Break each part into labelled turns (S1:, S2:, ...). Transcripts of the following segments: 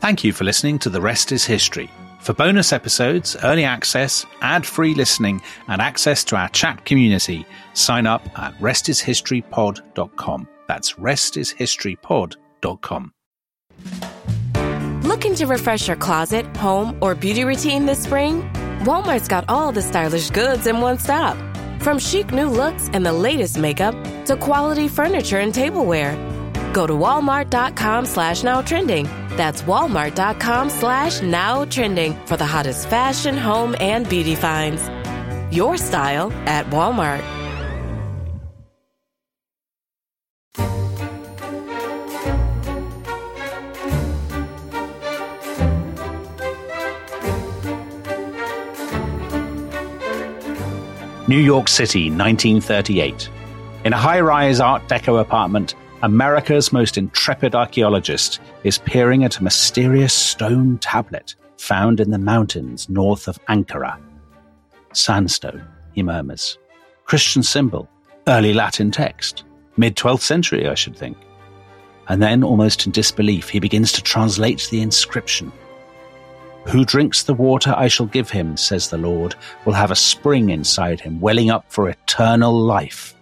S1: Thank you for listening to The Rest is History. For bonus episodes, early access, ad free listening, and access to our chat community, sign up at restishistorypod.com. That's restishistorypod.com.
S2: Looking to refresh your closet, home, or beauty routine this spring? Walmart's got all the stylish goods in one stop. From chic new looks and the latest makeup to quality furniture and tableware. Go to walmart.com slash now trending. That's walmart.com slash now trending for the hottest fashion, home, and beauty finds. Your style at Walmart.
S1: New York City, 1938. In a high rise Art Deco apartment, America's most intrepid archaeologist is peering at a mysterious stone tablet found in the mountains north of Ankara. Sandstone, he murmurs. Christian symbol, early Latin text, mid 12th century, I should think. And then, almost in disbelief, he begins to translate the inscription. Who drinks the water I shall give him, says the Lord, will have a spring inside him, welling up for eternal life.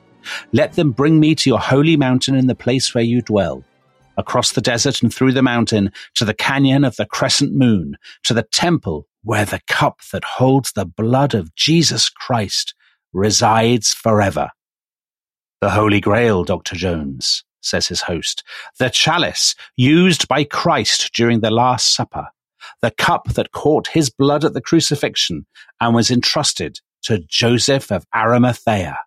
S1: Let them bring me to your holy mountain in the place where you dwell, across the desert and through the mountain, to the canyon of the crescent moon, to the temple where the cup that holds the blood of Jesus Christ resides forever. The Holy Grail, Dr. Jones, says his host, the chalice used by Christ during the Last Supper the cup that caught his blood at the crucifixion and was entrusted to Joseph of Arimathea.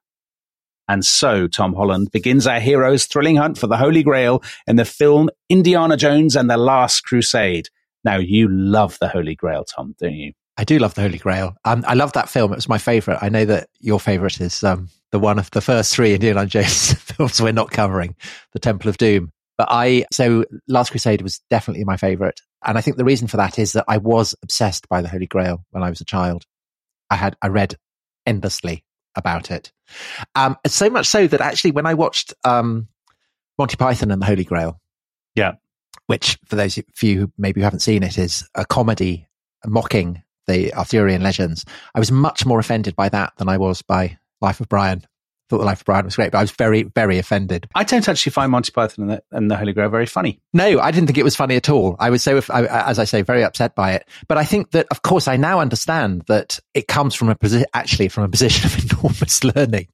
S1: And so Tom Holland begins our hero's thrilling hunt for the Holy Grail in the film Indiana Jones and the Last Crusade. Now, you love the Holy Grail, Tom, don't you?
S3: I do love the Holy Grail. Um, I love that film. It was my favorite. I know that your favorite is um, the one of the first three Indiana Jones films we're not covering, The Temple of Doom. But I, so Last Crusade was definitely my favorite. And I think the reason for that is that I was obsessed by the Holy Grail when I was a child. I had, I read endlessly about it. Um, so much so that actually when I watched, um, Monty Python and the Holy Grail.
S1: Yeah.
S3: Which for those of you who maybe haven't seen it is a comedy mocking the Arthurian legends. I was much more offended by that than I was by Life of Brian thought the life of Brian was great, but I was very, very offended.
S1: I don't actually find Monty Python and the, and the Holy Grail very funny.
S3: No, I didn't think it was funny at all. I was so, as I say, very upset by it. But I think that, of course, I now understand that it comes from a position, actually from a position of enormous learning.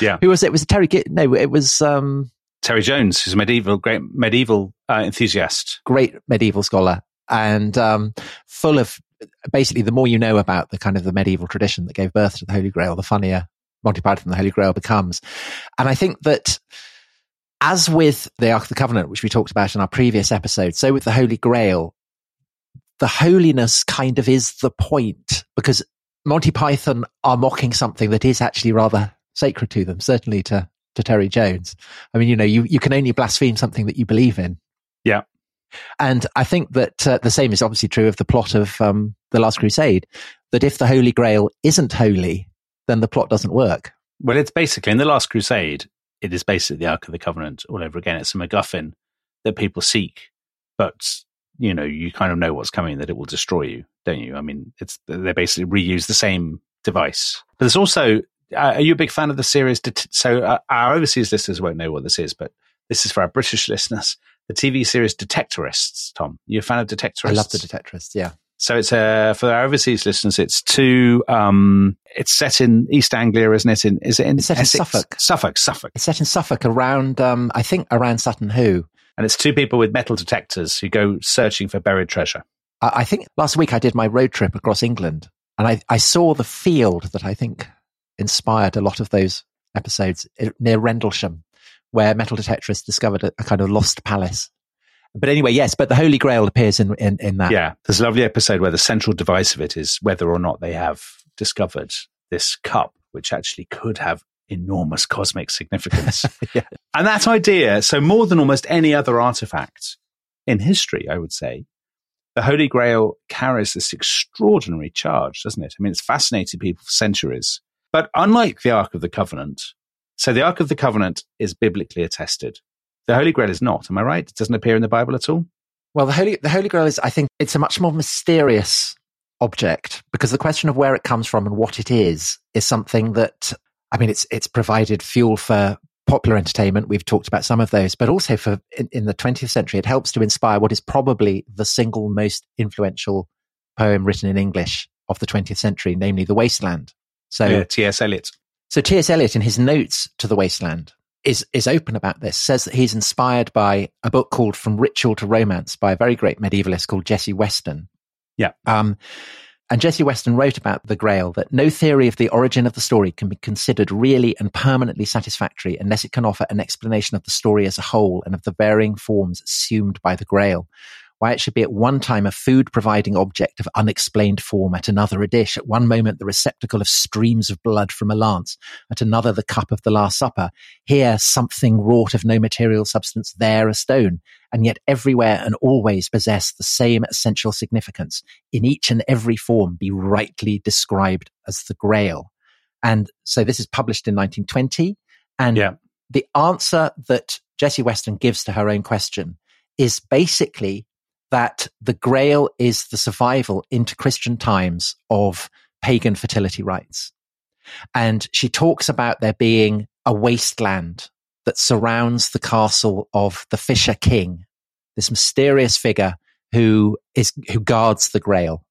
S1: Yeah.
S3: Who was it? Was it Terry? No, it was, um,
S1: Terry Jones, who's a medieval, great medieval uh, enthusiast.
S3: Great medieval scholar and, um, full of basically the more you know about the kind of the medieval tradition that gave birth to the Holy Grail, the funnier Monty Python and the Holy Grail becomes. And I think that as with the Ark of the Covenant, which we talked about in our previous episode, so with the Holy Grail, the holiness kind of is the point because Monty Python are mocking something that is actually rather sacred to them, certainly to, to Terry Jones. I mean, you know, you, you can only blaspheme something that you believe in.
S1: Yeah.
S3: And I think that uh, the same is obviously true of the plot of um, The Last Crusade, that if the Holy Grail isn't holy, then the plot doesn't work.
S1: Well, it's basically in the Last Crusade, it is basically the Ark of the Covenant all over again. It's a MacGuffin that people seek, but you know, you kind of know what's coming that it will destroy you, don't you? I mean, it's they basically reuse the same device. But there's also, uh, are you a big fan of the series? So uh, our overseas listeners won't know what this is, but this is for our British listeners. The TV series Detectorists. Tom, you a fan of Detectorists? I
S3: love the Detectorists. Yeah.
S1: So it's uh, for our overseas listeners. It's two. Um, it's set in East Anglia, isn't it? In is it in,
S3: it's set in Suffolk?
S1: Suffolk, Suffolk.
S3: It's set in Suffolk around. Um, I think around Sutton Hoo.
S1: And it's two people with metal detectors who go searching for buried treasure.
S3: I think last week I did my road trip across England, and I, I saw the field that I think inspired a lot of those episodes eh, near Rendlesham, where metal detectorists discovered a, a kind of lost palace but anyway, yes, but the Holy Grail appears in, in, in that.
S1: Yeah. There's a lovely episode where the central device of it is whether or not they have discovered this cup, which actually could have enormous cosmic significance. yeah. And that idea, so more than almost any other artifact in history, I would say, the Holy Grail carries this extraordinary charge, doesn't it? I mean, it's fascinated people for centuries. But unlike the Ark of the Covenant, so the Ark of the Covenant is biblically attested. The Holy Grail is not. Am I right? It doesn't appear in the Bible at all.
S3: Well, the Holy, the Holy Grail is, I think, it's a much more mysterious object because the question of where it comes from and what it is is something that, I mean, it's, it's provided fuel for popular entertainment. We've talked about some of those, but also for in, in the 20th century, it helps to inspire what is probably the single most influential poem written in English of the 20th century, namely The Wasteland. So
S1: yeah, T.S. Eliot.
S3: So T.S. Eliot, in his notes to The Wasteland, is is open about this. Says that he's inspired by a book called From Ritual to Romance by a very great medievalist called Jessie Weston.
S1: Yeah.
S3: Um, and Jessie Weston wrote about the Grail that no theory of the origin of the story can be considered really and permanently satisfactory unless it can offer an explanation of the story as a whole and of the varying forms assumed by the Grail why it should be at one time a food providing object of unexplained form, at another a dish, at one moment the receptacle of streams of blood from a lance, at another the cup of the Last Supper, here something wrought of no material substance, there a stone, and yet everywhere and always possess the same essential significance, in each and every form be rightly described as the Grail. And so this is published in 1920. And
S1: yeah.
S3: the answer that Jessie Weston gives to her own question is basically that the grail is the survival into Christian times of pagan fertility rites. And she talks about there being a wasteland that surrounds the castle of the Fisher King, this mysterious figure who is, who guards the grail.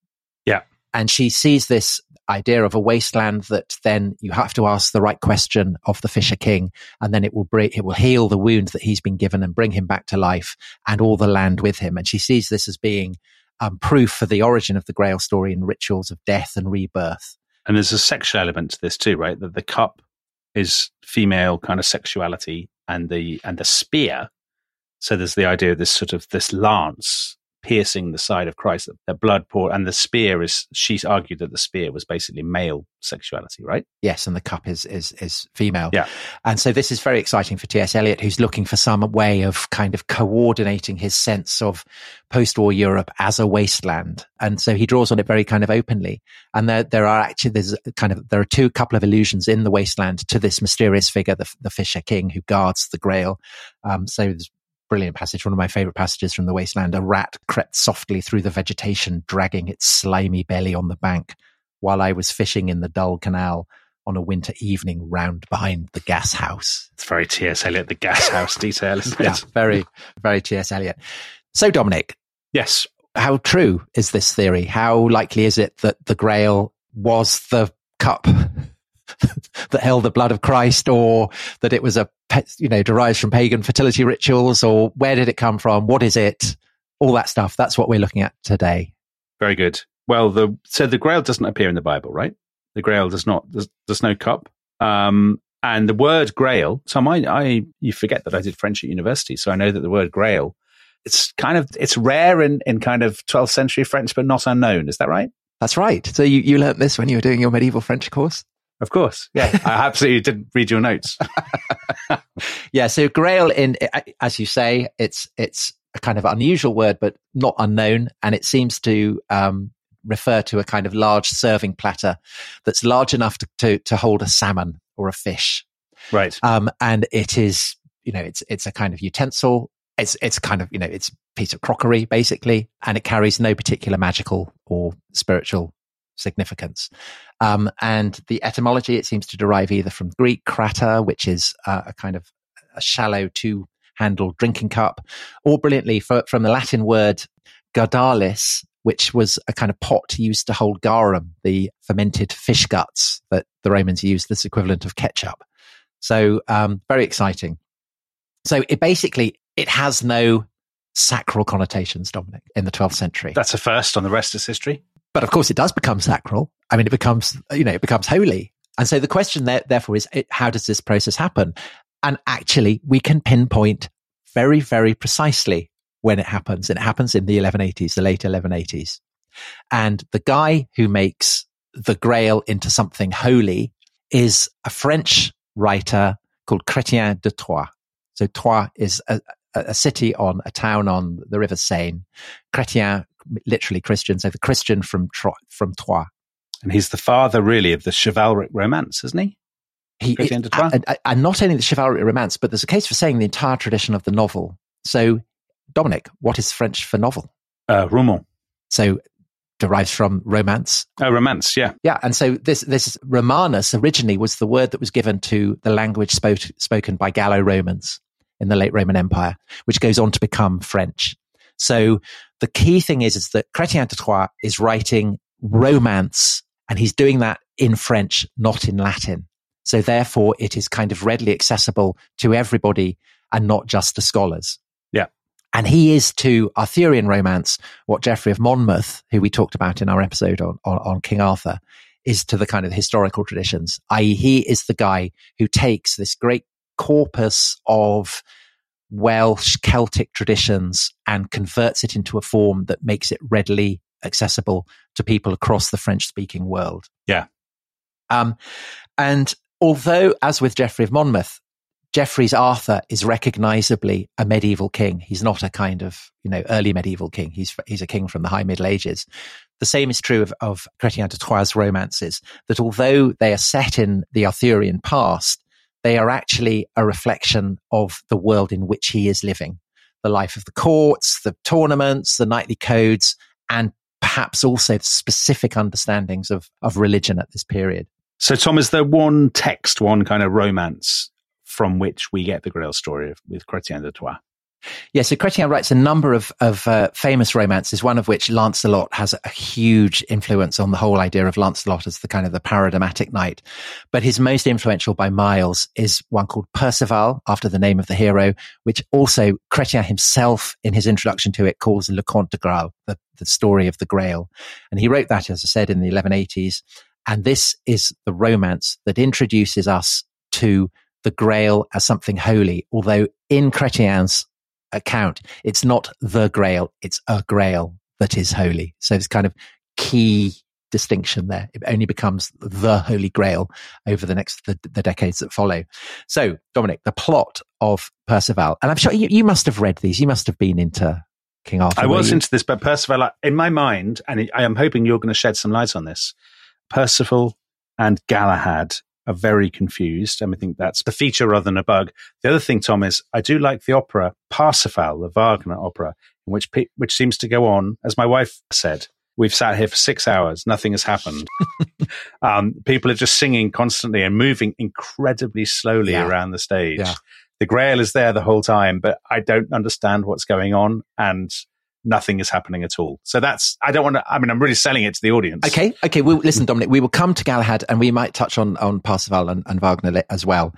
S3: And she sees this idea of a wasteland that then you have to ask the right question of the Fisher King, and then it will it will heal the wound that he's been given and bring him back to life and all the land with him. And she sees this as being um, proof for the origin of the Grail story and rituals of death and rebirth.
S1: And there's a sexual element to this too, right? That the cup is female kind of sexuality, and the and the spear. So there's the idea of this sort of this lance piercing the side of Christ, the blood poured, and the spear is. She argued that the spear was basically male sexuality, right?
S3: Yes, and the cup is is is female.
S1: Yeah,
S3: and so this is very exciting for T.S. Eliot, who's looking for some way of kind of coordinating his sense of post-war Europe as a wasteland, and so he draws on it very kind of openly. And there there are actually there's kind of there are two couple of allusions in the wasteland to this mysterious figure, the, the Fisher King, who guards the Grail. Um, so there's brilliant passage, one of my favorite passages from The Wasteland. A rat crept softly through the vegetation, dragging its slimy belly on the bank, while I was fishing in the dull canal on a winter evening round behind the gas house.
S1: It's very T.S. Eliot, the gas house detail, isn't it?
S3: Yeah, very, very T.S. Eliot. So, Dominic.
S1: Yes.
S3: How true is this theory? How likely is it that the Grail was the cup that held the blood of Christ or that it was a, you know, derives from pagan fertility rituals or where did it come from? What is it? All that stuff. That's what we're looking at today.
S1: Very good. Well, the, so the grail doesn't appear in the Bible, right? The grail does not, there's, there's no cup. Um, and the word grail, so I, I, you forget that I did French at university. So I know that the word grail, it's kind of, it's rare in, in kind of 12th century French, but not unknown. Is that right?
S3: That's right. So you, you learnt this when you were doing your medieval French course?
S1: Of course. Yeah. I absolutely didn't read your notes.
S3: yeah. So grail in, as you say, it's, it's a kind of unusual word, but not unknown. And it seems to, um, refer to a kind of large serving platter that's large enough to, to, to hold a salmon or a fish.
S1: Right.
S3: Um, and it is, you know, it's, it's a kind of utensil. It's, it's kind of, you know, it's piece of crockery basically, and it carries no particular magical or spiritual significance. Um, and the etymology, it seems to derive either from Greek krater, which is uh, a kind of a shallow two handled drinking cup, or brilliantly for, from the Latin word gardalis, which was a kind of pot used to hold garum, the fermented fish guts that the Romans used, this equivalent of ketchup. So um, very exciting. So it basically it has no sacral connotations, Dominic, in the 12th century.
S1: That's a first on the rest is history.
S3: But of course, it does become sacral. I mean, it becomes, you know, it becomes holy. And so the question there, therefore is how does this process happen? And actually, we can pinpoint very, very precisely when it happens. And it happens in the 1180s, the late 1180s. And the guy who makes the grail into something holy is a French writer called Chrétien de Troyes. So Troyes is a, a city on a town on the River Seine. Chrétien literally Christian, so the Christian from Tro- from Troyes.
S1: And he's the father, really, of the chivalric romance, isn't he?
S3: He, and, and not only the chivalric romance, but there's a case for saying the entire tradition of the novel. So Dominic, what is French for novel?
S1: Uh, roman.
S3: So derives from romance.
S1: Oh, romance, yeah.
S3: Yeah. And so this, this Romanus originally was the word that was given to the language spoke, spoken by Gallo Romans in the late Roman Empire, which goes on to become French. So the key thing is, is that Chrétien de Troyes is writing romance and he's doing that in French, not in Latin. So therefore it is kind of readily accessible to everybody and not just to scholars.
S1: Yeah.
S3: And he is to Arthurian romance what Geoffrey of Monmouth, who we talked about in our episode on, on, on King Arthur, is to the kind of historical traditions, i.e., he is the guy who takes this great corpus of Welsh Celtic traditions and converts it into a form that makes it readily accessible to people across the French speaking world.
S1: Yeah.
S3: Um, and although, as with Geoffrey of Monmouth, Geoffrey's Arthur is recognizably a medieval king. He's not a kind of, you know, early medieval king. He's, he's a king from the high Middle Ages. The same is true of, of Chrétien de Troyes' romances, that although they are set in the Arthurian past, they are actually a reflection of the world in which he is living. The life of the courts, the tournaments, the knightly codes, and perhaps also the specific understandings of, of religion at this period.
S1: So, Tom, is there one text, one kind of romance from which we get the Grail story with Chrétien de Troyes?
S3: Yeah, so Chrétien writes a number of, of uh, famous romances, one of which Lancelot has a huge influence on the whole idea of Lancelot as the kind of the paradigmatic knight. But his most influential by miles is one called Perceval, after the name of the hero, which also Chrétien himself in his introduction to it calls Le Conte de Graal, the, the story of the Grail. And he wrote that, as I said, in the 1180s. And this is the romance that introduces us to the Grail as something holy, although in Chrétien's account. It's not the grail, it's a grail that is holy. So it's kind of key distinction there. It only becomes the holy grail over the next, the, the decades that follow. So Dominic, the plot of Percival, and I'm sure you, you must have read these. You must have been into King Arthur.
S1: I was into this, but Percival, in my mind, and I am hoping you're going to shed some light on this, Percival and Galahad are very confused. And I think that's the feature rather than a bug. The other thing, Tom, is I do like the opera Parsifal, the Wagner opera, in which pe- which seems to go on, as my wife said. We've sat here for six hours. Nothing has happened. um, people are just singing constantly and moving incredibly slowly yeah. around the stage. Yeah. The Grail is there the whole time, but I don't understand what's going on. And nothing is happening at all. So that's, I don't want to, I mean, I'm really selling it to the audience.
S3: Okay. Okay. Well, listen, Dominic, we will come to Galahad and we might touch on, on Parsifal and, and Wagner as well.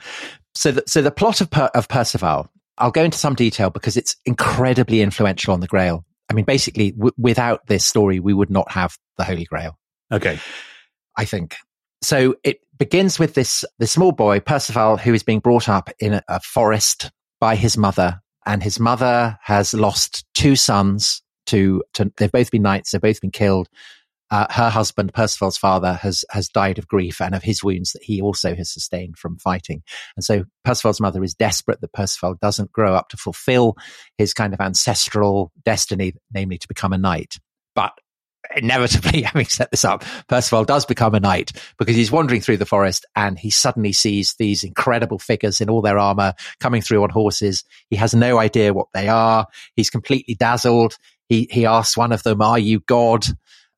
S3: So the, so the plot of, per, of Percival, I'll go into some detail because it's incredibly influential on the Grail. I mean, basically, w- without this story, we would not have the Holy Grail.
S1: Okay.
S3: I think. So it begins with this, this small boy, Percival, who is being brought up in a, a forest by his mother and his mother has lost two sons to, to they've both been knights, they've both been killed. Uh, her husband, Percival's father, has has died of grief and of his wounds that he also has sustained from fighting. And so Percival's mother is desperate that Percival doesn't grow up to fulfill his kind of ancestral destiny, namely to become a knight. But inevitably, having set this up, Percival does become a knight because he's wandering through the forest and he suddenly sees these incredible figures in all their armor coming through on horses. He has no idea what they are. He's completely dazzled. He, he asks one of them, are you God?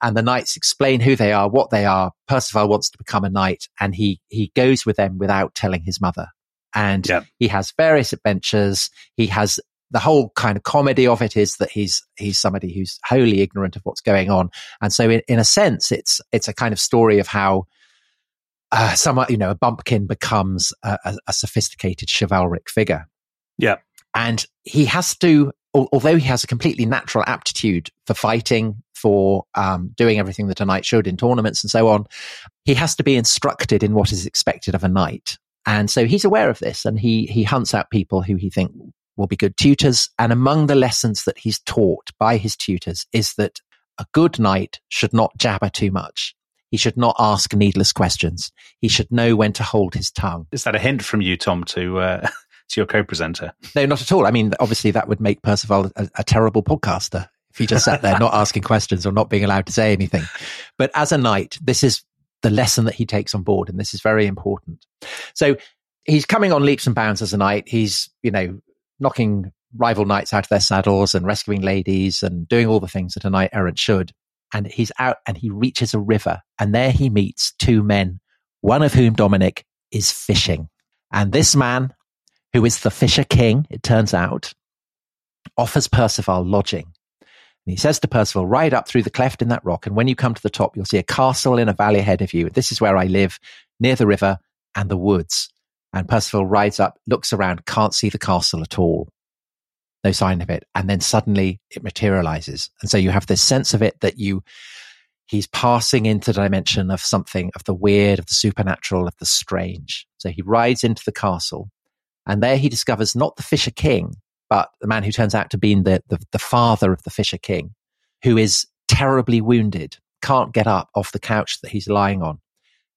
S3: And the knights explain who they are, what they are. Percival wants to become a knight and he, he goes with them without telling his mother. And he has various adventures. He has the whole kind of comedy of it is that he's he's somebody who's wholly ignorant of what's going on, and so in, in a sense, it's it's a kind of story of how uh, someone you know a bumpkin becomes a, a, a sophisticated chivalric figure.
S1: Yeah,
S3: and he has to, although he has a completely natural aptitude for fighting, for um, doing everything that a knight should in tournaments and so on, he has to be instructed in what is expected of a knight. And so he's aware of this and he, he hunts out people who he think will be good tutors. And among the lessons that he's taught by his tutors is that a good knight should not jabber too much. He should not ask needless questions. He should know when to hold his tongue.
S1: Is that a hint from you, Tom, to uh, to your co-presenter?
S3: No, not at all. I mean, obviously, that would make Percival a, a terrible podcaster if he just sat there not asking questions or not being allowed to say anything. But as a knight, this is the lesson that he takes on board, and this is very important. So he's coming on leaps and bounds as a knight. He's, you know, knocking rival knights out of their saddles and rescuing ladies and doing all the things that a knight errant should. And he's out and he reaches a river and there he meets two men, one of whom, Dominic, is fishing. And this man, who is the Fisher King, it turns out, offers Percival lodging. And he says to Percival, ride up through the cleft in that rock. And when you come to the top, you'll see a castle in a valley ahead of you. This is where I live, near the river and the woods. And Percival rides up, looks around, can't see the castle at all. No sign of it. And then suddenly it materializes. And so you have this sense of it that you, he's passing into the dimension of something of the weird, of the supernatural, of the strange. So he rides into the castle and there he discovers not the Fisher King, but the man who turns out to be the, the, the father of the Fisher King, who is terribly wounded, can't get up off the couch that he's lying on.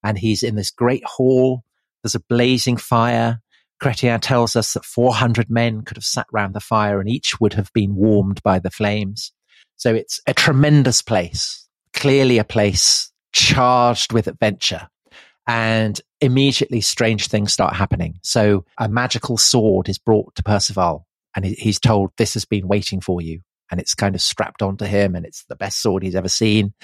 S3: And he's in this great hall. There's a blazing fire. Chrétien tells us that 400 men could have sat round the fire and each would have been warmed by the flames. So it's a tremendous place, clearly a place charged with adventure. And immediately strange things start happening. So a magical sword is brought to Percival and he's told this has been waiting for you and it's kind of strapped onto him and it's the best sword he's ever seen.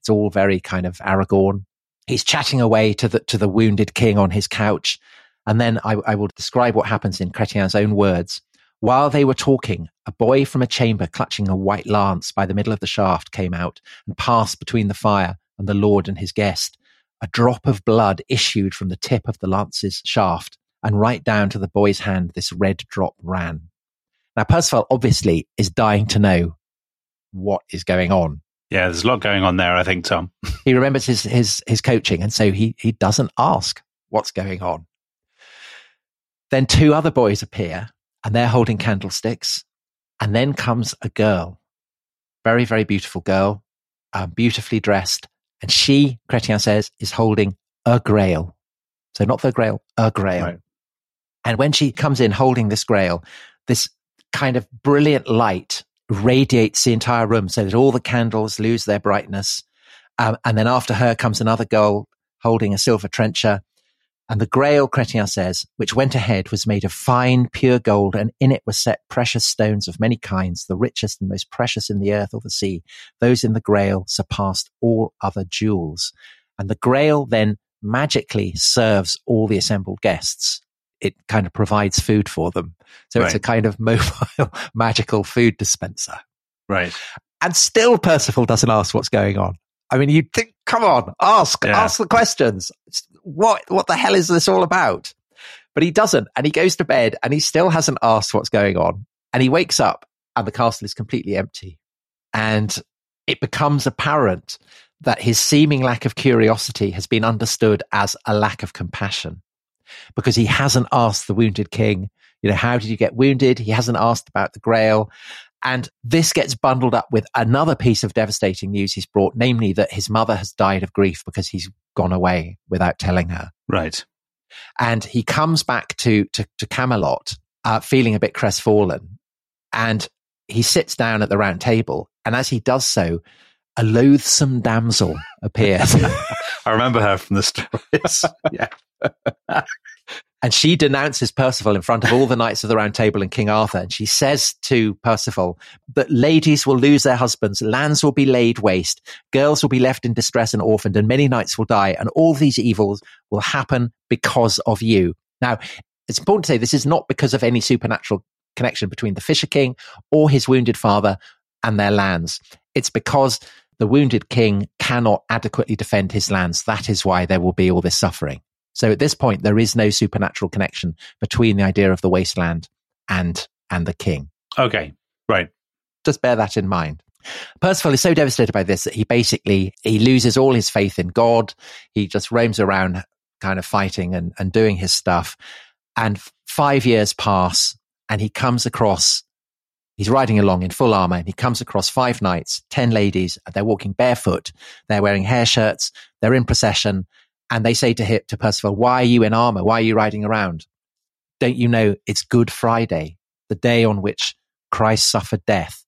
S3: It's all very kind of Aragorn. He's chatting away to the, to the wounded king on his couch. And then I, I will describe what happens in Chrétien's own words. While they were talking, a boy from a chamber clutching a white lance by the middle of the shaft came out and passed between the fire and the Lord and his guest. A drop of blood issued from the tip of the lance's shaft, and right down to the boy's hand this red drop ran. Now, Percival obviously is dying to know what is going on.
S1: Yeah, there's a lot going on there, I think, Tom.
S3: he remembers his, his, his coaching, and so he, he doesn't ask what's going on. Then two other boys appear, and they're holding candlesticks. And then comes a girl, very, very beautiful girl, um, beautifully dressed. And she, Chrétien says, is holding a grail. So not the grail, a grail. Right. And when she comes in holding this grail, this kind of brilliant light radiates the entire room so that all the candles lose their brightness. Um, and then after her comes another girl holding a silver trencher. And the grail, Chrétien says, which went ahead was made of fine, pure gold, and in it were set precious stones of many kinds, the richest and most precious in the earth or the sea. Those in the grail surpassed all other jewels. And the grail then magically serves all the assembled guests it kind of provides food for them. So right. it's a kind of mobile, magical food dispenser.
S1: Right.
S3: And still Percival doesn't ask what's going on. I mean, you think, come on, ask, yeah. ask the questions. What, what the hell is this all about? But he doesn't. And he goes to bed and he still hasn't asked what's going on. And he wakes up and the castle is completely empty. And it becomes apparent that his seeming lack of curiosity has been understood as a lack of compassion because he hasn't asked the wounded king, you know, how did you get wounded? He hasn't asked about the grail. And this gets bundled up with another piece of devastating news he's brought, namely that his mother has died of grief because he's gone away without telling her.
S1: Right.
S3: And he comes back to, to, to Camelot, uh, feeling a bit crestfallen. And he sits down at the round table. And as he does so, a loathsome damsel appears.
S1: I remember her from the stories. yeah.
S3: And she denounces Percival in front of all the knights of the Round Table and King Arthur. And she says to Percival that ladies will lose their husbands, lands will be laid waste, girls will be left in distress and orphaned, and many knights will die. And all these evils will happen because of you. Now, it's important to say this is not because of any supernatural connection between the Fisher King or his wounded father and their lands. It's because the wounded king cannot adequately defend his lands. That is why there will be all this suffering. So at this point, there is no supernatural connection between the idea of the wasteland and and the king.
S1: Okay, right.
S3: Just bear that in mind. Percival is so devastated by this that he basically he loses all his faith in God. He just roams around, kind of fighting and, and doing his stuff. And five years pass, and he comes across. He's riding along in full armor, and he comes across five knights, ten ladies. They're walking barefoot. They're wearing hair shirts. They're in procession, and they say to him, to Percival, why are you in armor? Why are you riding around? Don't you know it's Good Friday, the day on which Christ suffered death?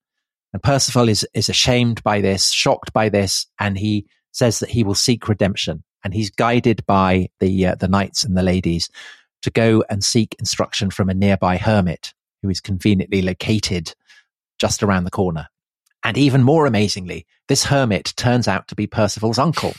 S3: And Percival is, is ashamed by this, shocked by this, and he says that he will seek redemption. And he's guided by the, uh, the knights and the ladies to go and seek instruction from a nearby hermit who is conveniently located just around the corner. And even more amazingly, this hermit turns out to be Percival's uncle.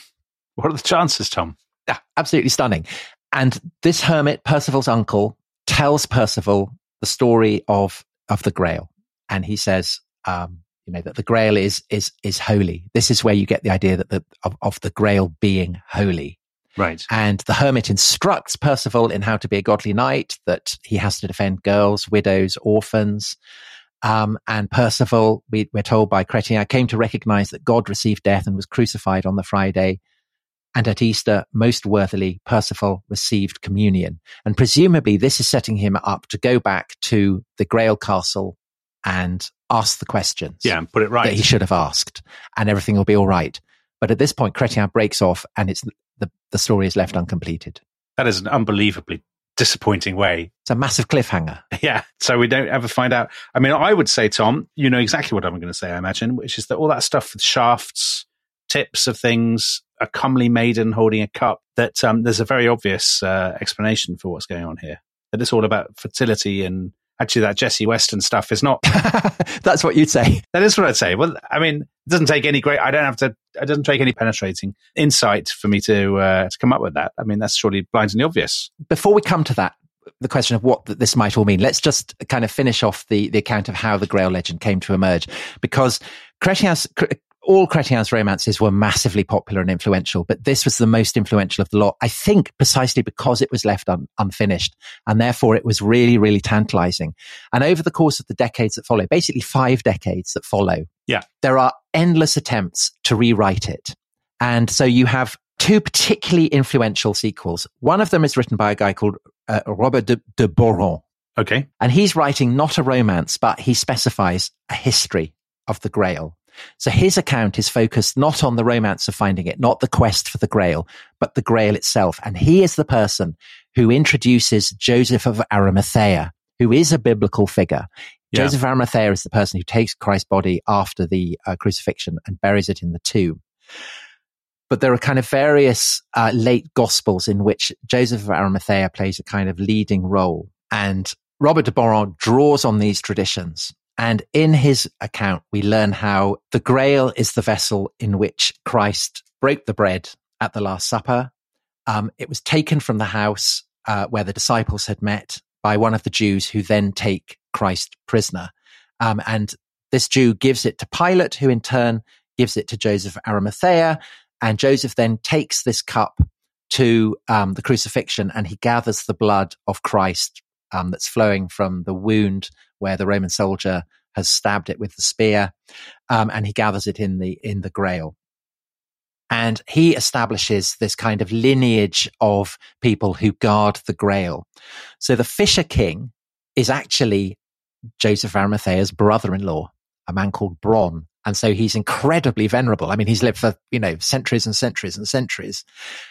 S1: What are the chances, Tom?
S3: Yeah, absolutely stunning. And this hermit, Percival's uncle, tells Percival the story of of the Grail, and he says, um, you know, that the Grail is is is holy. This is where you get the idea that the of, of the Grail being holy.
S1: Right.
S3: And the hermit instructs Percival in how to be a godly knight, that he has to defend girls, widows, orphans. Um, and Percival, we, are told by Chrétien, came to recognize that God received death and was crucified on the Friday. And at Easter, most worthily, Percival received communion. And presumably, this is setting him up to go back to the Grail Castle and ask the questions.
S1: Yeah, and put it right.
S3: That he should have asked, and everything will be all right. But at this point, Chrétien breaks off, and it's the, the story is left uncompleted.
S1: That is an unbelievably disappointing way.
S3: It's a massive cliffhanger.
S1: Yeah. So we don't ever find out. I mean, I would say, Tom, you know exactly what I'm going to say, I imagine, which is that all that stuff with shafts, tips of things, a comely maiden holding a cup, that um, there's a very obvious uh, explanation for what's going on here. That it's all about fertility and actually that Jessie Weston stuff is not.
S3: That's what you'd say.
S1: That is what I'd say. Well, I mean, it doesn't take any great. I don't have to. It doesn't take any penetrating insight for me to uh, to come up with that. I mean, that's surely blindingly obvious.
S3: Before we come to that, the question of what this might all mean, let's just kind of finish off the the account of how the Grail legend came to emerge, because Chrétien's all Chrétien's romances were massively popular and influential, but this was the most influential of the lot. I think precisely because it was left un- unfinished and therefore it was really, really tantalizing. And over the course of the decades that follow, basically five decades that follow,
S1: yeah,
S3: there are endless attempts to rewrite it. And so you have two particularly influential sequels. One of them is written by a guy called uh, Robert de, de Boron.
S1: Okay.
S3: And he's writing not a romance, but he specifies a history of the Grail. So his account is focused not on the romance of finding it, not the quest for the grail, but the grail itself. And he is the person who introduces Joseph of Arimathea, who is a biblical figure. Yeah. Joseph of Arimathea is the person who takes Christ's body after the uh, crucifixion and buries it in the tomb. But there are kind of various uh, late gospels in which Joseph of Arimathea plays a kind of leading role. And Robert de Boron draws on these traditions and in his account, we learn how the grail is the vessel in which Christ broke the bread at the Last Supper. Um, it was taken from the house uh, where the disciples had met by one of the Jews who then take Christ prisoner. Um, and this Jew gives it to Pilate, who in turn gives it to Joseph Arimathea. And Joseph then takes this cup to um, the crucifixion and he gathers the blood of Christ um, that's flowing from the wound where the Roman soldier has stabbed it with the spear, um, and he gathers it in the in the Grail. And he establishes this kind of lineage of people who guard the Grail. So the Fisher King is actually Joseph Arimathea's brother-in-law, a man called Bron. And so he's incredibly venerable. I mean, he's lived for, you know, centuries and centuries and centuries.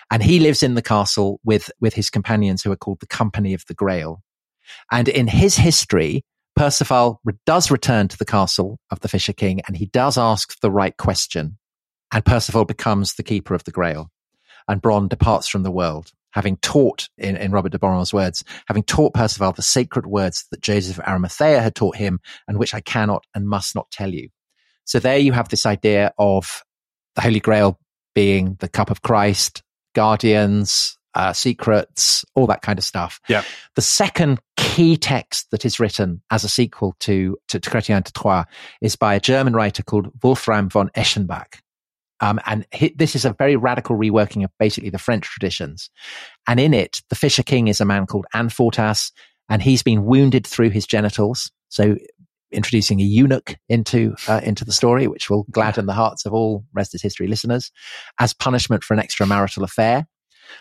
S3: And he lives in the castle with, with his companions who are called the Company of the Grail. And in his history, Percival does return to the castle of the Fisher King and he does ask the right question. And Percival becomes the keeper of the grail. And Bron departs from the world, having taught, in, in Robert de Boron's words, having taught Percival the sacred words that Joseph of Arimathea had taught him and which I cannot and must not tell you. So there you have this idea of the Holy Grail being the cup of Christ, guardians, uh, secrets, all that kind of stuff.
S1: Yeah.
S3: The second key text that is written as a sequel to, to, to Chrétien de Troyes is by a German writer called Wolfram von Eschenbach. Um, and he, this is a very radical reworking of basically the French traditions. And in it, the Fisher King is a man called Amfortas, and he's been wounded through his genitals. So introducing a eunuch into uh, into the story, which will gladden the hearts of all Rest is History listeners, as punishment for an extramarital affair.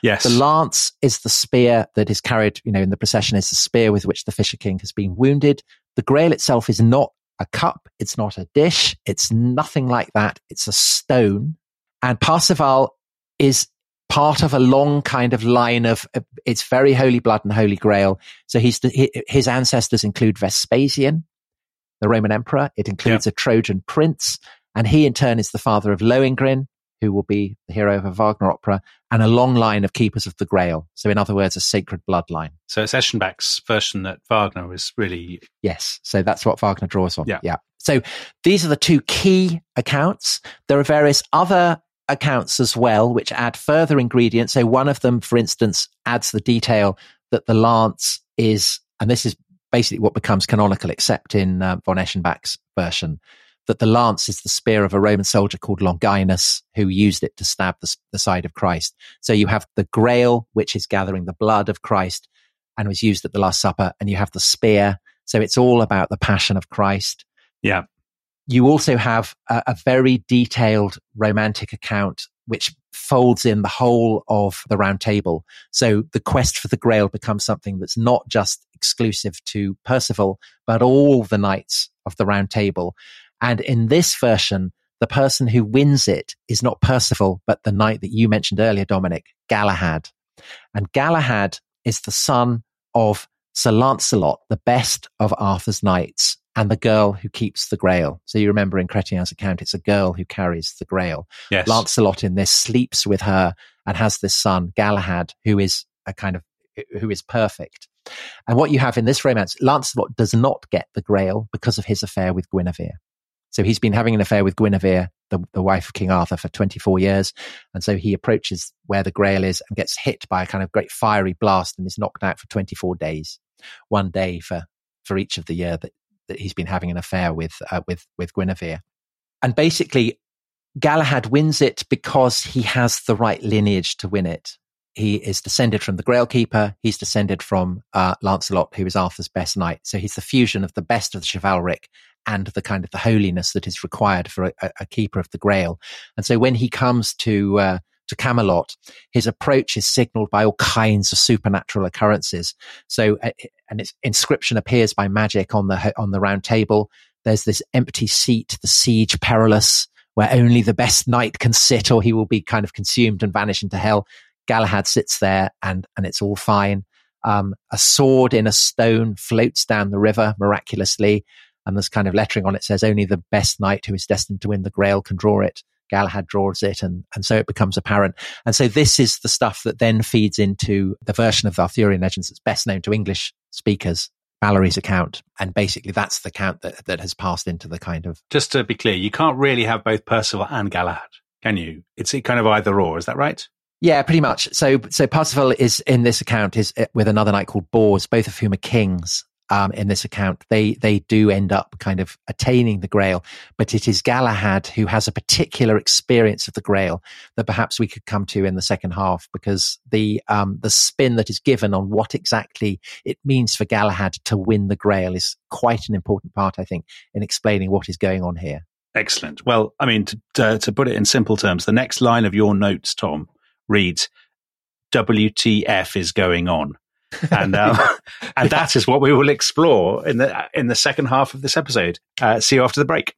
S1: Yes.
S3: The lance is the spear that is carried, you know, in the procession is the spear with which the Fisher King has been wounded. The grail itself is not a cup. It's not a dish. It's nothing like that. It's a stone. And Parsifal is part of a long kind of line of uh, it's very holy blood and holy grail. So he's the, his ancestors include Vespasian, the Roman emperor. It includes a Trojan prince, and he in turn is the father of Lohengrin, who will be the hero of a Wagner opera, and a long line of keepers of the Grail. So, in other words, a sacred bloodline.
S1: So it's Eschenbach's version that Wagner was really.
S3: Yes. So that's what Wagner draws on.
S1: Yeah.
S3: Yeah. So these are the two key accounts. There are various other accounts as well, which add further ingredients. So one of them, for instance, adds the detail that the lance is, and this is basically what becomes canonical, except in uh, von Eschenbach's version, that the lance is the spear of a Roman soldier called Longinus, who used it to stab the, the side of Christ. So you have the grail, which is gathering the blood of Christ and was used at the Last Supper, and you have the spear. So it's all about the passion of Christ.
S1: Yeah.
S3: You also have a, a very detailed romantic account which folds in the whole of the round table. So the quest for the grail becomes something that's not just exclusive to Percival, but all the knights of the round table. And in this version, the person who wins it is not Percival, but the knight that you mentioned earlier, Dominic, Galahad. And Galahad is the son of Sir Lancelot, the best of Arthur's knights and the girl who keeps the grail. So you remember in Chrétien's account, it's a girl who carries the grail.
S1: Yes.
S3: Lancelot in this sleeps with her and has this son, Galahad, who is a kind of, who is perfect. And what you have in this romance, Lancelot does not get the grail because of his affair with Guinevere. So he's been having an affair with Guinevere, the, the wife of King Arthur, for 24 years. And so he approaches where the grail is and gets hit by a kind of great fiery blast and is knocked out for 24 days. One day for, for each of the year that, that he's been having an affair with, uh, with, with Guinevere. And basically, Galahad wins it because he has the right lineage to win it. He is descended from the Grail Keeper. He's descended from uh, Lancelot, who is Arthur's best knight. So he's the fusion of the best of the chivalric and the kind of the holiness that is required for a, a keeper of the Grail. And so when he comes to uh, to Camelot, his approach is signaled by all kinds of supernatural occurrences. So, uh, an inscription appears by magic on the on the round table. There's this empty seat, the siege perilous, where only the best knight can sit, or he will be kind of consumed and vanish into hell. Galahad sits there, and and it's all fine. Um, a sword in a stone floats down the river miraculously and there's kind of lettering on it says only the best knight who is destined to win the grail can draw it. Galahad draws it, and, and so it becomes apparent. And so this is the stuff that then feeds into the version of the Arthurian legends that's best known to English speakers, Malory's account. And basically that's the account that, that has passed into the kind of.
S1: Just to be clear, you can't really have both Percival and Galahad, can you? It's kind of either or, is that right?
S3: Yeah, pretty much. So, so Parsifal is in this account is uh, with another knight called Bors, both of whom are kings um, in this account, they they do end up kind of attaining the Grail, but it is Galahad who has a particular experience of the Grail that perhaps we could come to in the second half, because the um, the spin that is given on what exactly it means for Galahad to win the Grail is quite an important part, I think, in explaining what is going on here.
S1: Excellent. Well, I mean, to, to, to put it in simple terms, the next line of your notes, Tom, reads, "WTF is going on." and um, and that is what we will explore in the in the second half of this episode. Uh, see you after the break.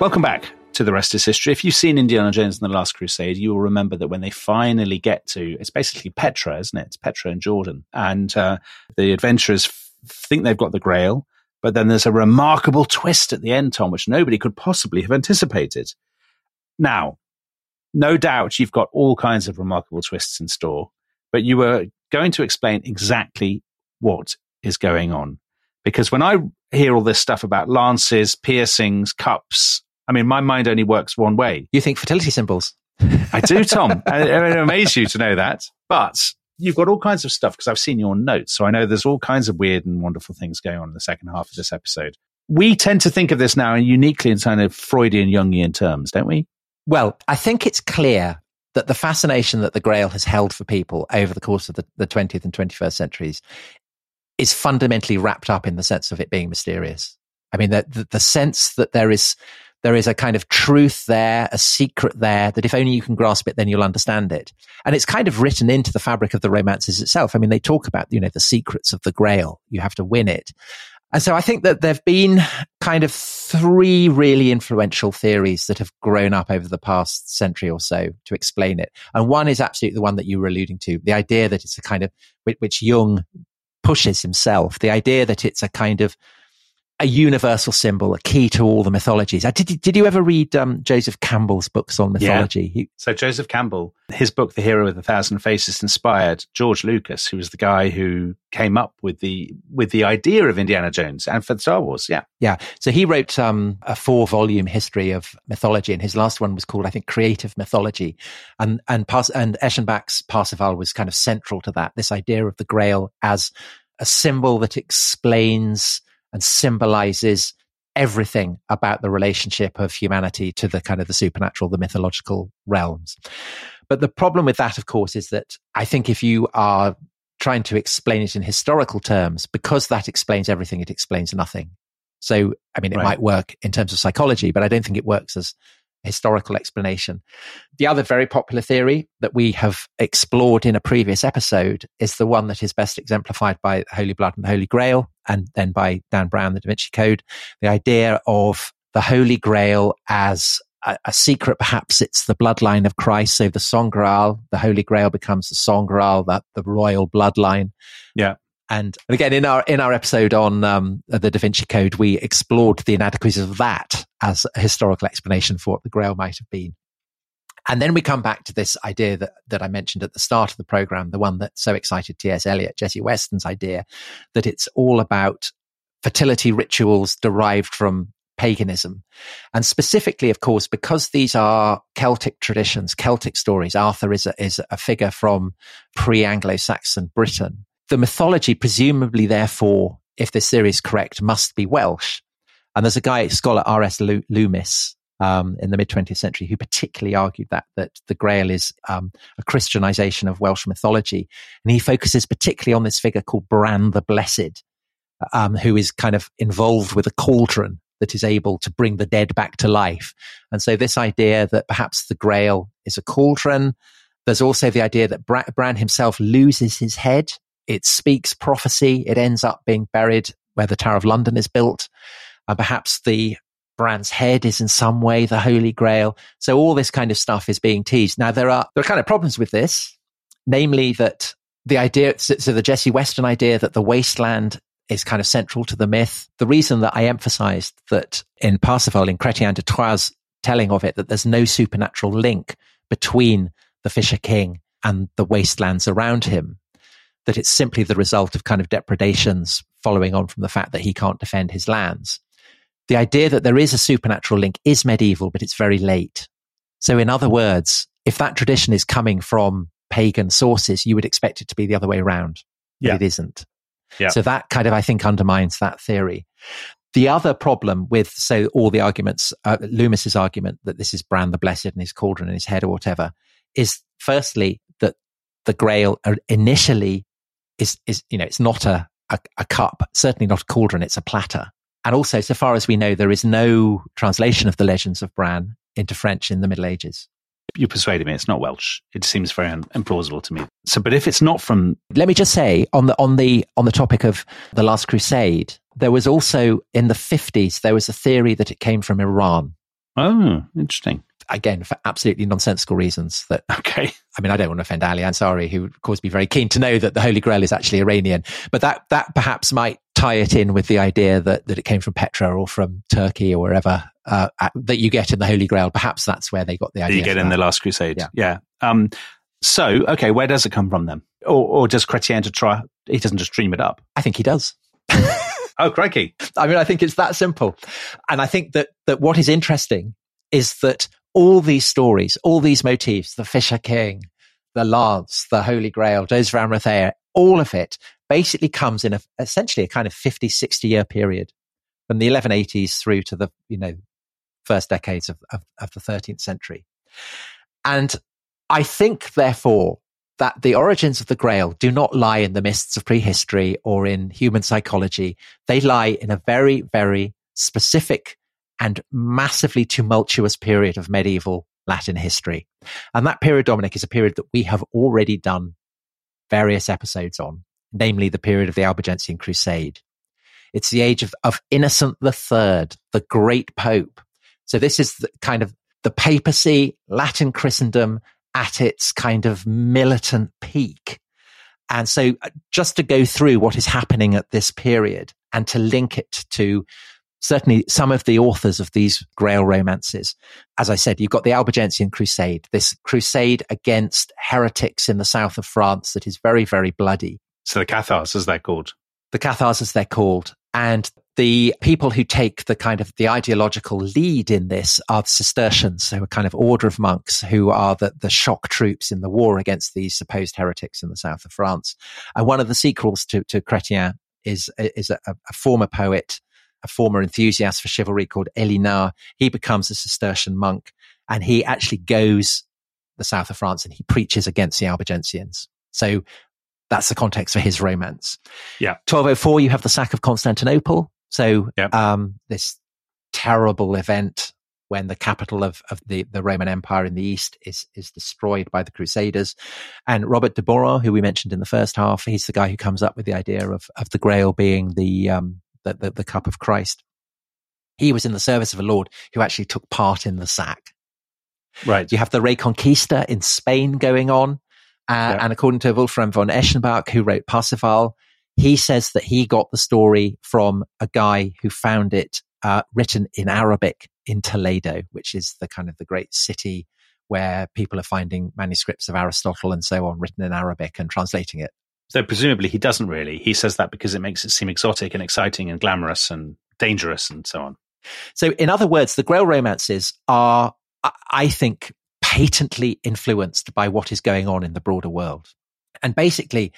S1: Welcome back to the rest is history. If you've seen Indiana Jones and the Last Crusade, you will remember that when they finally get to it's basically Petra, isn't it? It's Petra and Jordan, and uh, the adventurers f- think they've got the Grail. But then there's a remarkable twist at the end, Tom, which nobody could possibly have anticipated. Now, no doubt you've got all kinds of remarkable twists in store, but you were going to explain exactly what is going on. Because when I hear all this stuff about lances, piercings, cups, I mean, my mind only works one way.
S3: You think fertility symbols?
S1: I do, Tom. I, it amazes you to know that. But you've got all kinds of stuff because I've seen your notes. So I know there's all kinds of weird and wonderful things going on in the second half of this episode. We tend to think of this now uniquely in kind of Freudian Jungian terms, don't we?
S3: Well, I think it's clear that the fascination that the Grail has held for people over the course of the, the 20th and 21st centuries is fundamentally wrapped up in the sense of it being mysterious. I mean, the, the, the sense that there is there is a kind of truth there, a secret there that if only you can grasp it, then you'll understand it. And it's kind of written into the fabric of the romances itself. I mean, they talk about, you know, the secrets of the grail. You have to win it. And so I think that there have been kind of three really influential theories that have grown up over the past century or so to explain it. And one is absolutely the one that you were alluding to, the idea that it's a kind of, which Jung pushes himself, the idea that it's a kind of a universal symbol, a key to all the mythologies. Uh, did, did you ever read um, Joseph Campbell's books on mythology?
S1: Yeah. So Joseph Campbell, his book, The Hero with a Thousand Faces, inspired George Lucas, who was the guy who came up with the with the idea of Indiana Jones and for Star Wars. Yeah,
S3: yeah. So he wrote um, a four volume history of mythology, and his last one was called, I think, Creative Mythology, and and Pas- and Eschenbach's Parsifal was kind of central to that. This idea of the Grail as a symbol that explains and symbolizes everything about the relationship of humanity to the kind of the supernatural, the mythological realms. But the problem with that, of course, is that I think if you are trying to explain it in historical terms, because that explains everything, it explains nothing. So, I mean, it right. might work in terms of psychology, but I don't think it works as historical explanation. The other very popular theory that we have explored in a previous episode is the one that is best exemplified by Holy Blood and the Holy Grail, and then by Dan Brown, the Da Vinci Code. The idea of the Holy Grail as a, a secret, perhaps it's the bloodline of Christ. So the Sangreal, the Holy Grail becomes the Sangreal, that the royal bloodline.
S1: Yeah.
S3: And, again, in our in our episode on um, the Da Vinci Code, we explored the inadequacies of that as a historical explanation for what the Grail might have been. And then we come back to this idea that, that I mentioned at the start of the program, the one that so excited T.S. Eliot, Jessie Weston's idea that it's all about fertility rituals derived from paganism. And specifically, of course, because these are Celtic traditions, Celtic stories, Arthur is a, is a figure from pre Anglo Saxon Britain the mythology, presumably, therefore, if this theory is correct, must be Welsh. And there's a guy, scholar R.S. Loomis, um, in the mid 20th century, who particularly argued that that the Grail is um, a Christianization of Welsh mythology, and he focuses particularly on this figure called Bran the Blessed, um, who is kind of involved with a cauldron that is able to bring the dead back to life. And so, this idea that perhaps the Grail is a cauldron. There's also the idea that Bran himself loses his head it speaks prophecy. It ends up being buried where the Tower of London is built. And perhaps the Bran's head is in some way the Holy Grail. So all this kind of stuff is being teased. Now there are there are kind of problems with this, namely that the idea, so, so the Jessie Weston idea that the wasteland is kind of central to the myth. The reason that I emphasized that in Parsifal, in Chrétien de Troyes' telling of it, that there's no supernatural link between the Fisher King and the wastelands around him that it's simply the result of kind of depredations following on from the fact that he can't defend his lands. The idea that there is a supernatural link is medieval, but it's very late. So, in other words, if that tradition is coming from pagan sources, you would expect it to be the other way around. Yeah. But it isn't. Yeah. So that kind of, I think, undermines that theory. The other problem with, so all the arguments, uh, Loomis's argument that this is Bran the Blessed and his cauldron in his head or whatever, is firstly that the Grail initially is, is, you know, it's not a, a, a cup, certainly not a cauldron, it's a platter. And also, so far as we know, there is no translation of the legends of Bran into French in the Middle Ages.
S1: You persuaded me. It's not Welsh. It seems very implausible to me. So, but if it's not from,
S3: let me just say on the on the on the topic of the Last Crusade, there was also in the fifties there was a theory that it came from Iran.
S1: Oh, interesting
S3: again for absolutely nonsensical reasons that
S1: okay.
S3: I mean i don't want to offend ali ansari who would of course be very keen to know that the holy grail is actually iranian. But that that perhaps might tie it in with the idea that that it came from petra or from turkey or wherever uh, that you get in the holy grail. Perhaps that's where they got the idea
S1: you get in the last crusade. Yeah, yeah. Um, so okay where does it come from then? Or, or does chrétien de Troyes he doesn't just dream it up?
S3: I think he does.
S1: Oh crikey.
S3: I mean i think it's that simple. And i think that that what is interesting is that all these stories, all these motifs, the Fisher King, the Lance, the Holy Grail, Joseph Arimathea, all of it basically comes in a, essentially a kind of 50, 60 year period from the 1180s through to the, you know, first decades of, of, of the 13th century. And I think, therefore, that the origins of the Grail do not lie in the mists of prehistory or in human psychology. They lie in a very, very specific and massively tumultuous period of medieval Latin history. And that period, Dominic, is a period that we have already done various episodes on, namely the period of the Albigensian Crusade. It's the age of, of Innocent III, the great pope. So this is the, kind of the papacy, Latin Christendom at its kind of militant peak. And so uh, just to go through what is happening at this period, and to link it to certainly some of the authors of these Grail romances. As I said, you've got the Albigensian Crusade, this crusade against heretics in the south of France that is very, very bloody.
S1: So the Cathars, as they're called.
S3: The Cathars, as they're called. And the people who take the kind of the ideological lead in this are the Cistercians, so a kind of order of monks who are the, the shock troops in the war against these supposed heretics in the south of France. And one of the sequels to, to Chrétien is, is a, a former poet a former enthusiast for chivalry called Helinand. He becomes a Cistercian monk and he actually goes the south of France and he preaches against the Albigensians. So that's the context for his romance.
S1: Yeah.
S3: 1204, you have the sack of Constantinople. So, um, this terrible event when the capital of, of the, the Roman Empire in the East is, is destroyed by the Crusaders. And Robert de Boron, who we mentioned in the first half, he's the guy who comes up with the idea of, of the Grail being the, um, the, the, the cup of Christ. He was in the service of a Lord who actually took part in the sack.
S1: Right.
S3: You have the Reconquista in Spain going on. Uh, yeah. And according to Wolfram von Eschenbach, who wrote Parsifal, he says that he got the story from a guy who found it uh, written in Arabic in Toledo, which is the kind of the great city where people are finding manuscripts of Aristotle and so on written in Arabic and translating it.
S1: So presumably he doesn't really. He says that because it makes it seem exotic and exciting and glamorous and dangerous and so on.
S3: So in other words, the Grail romances are, I think, patently influenced by what is going on in the broader world. And basically,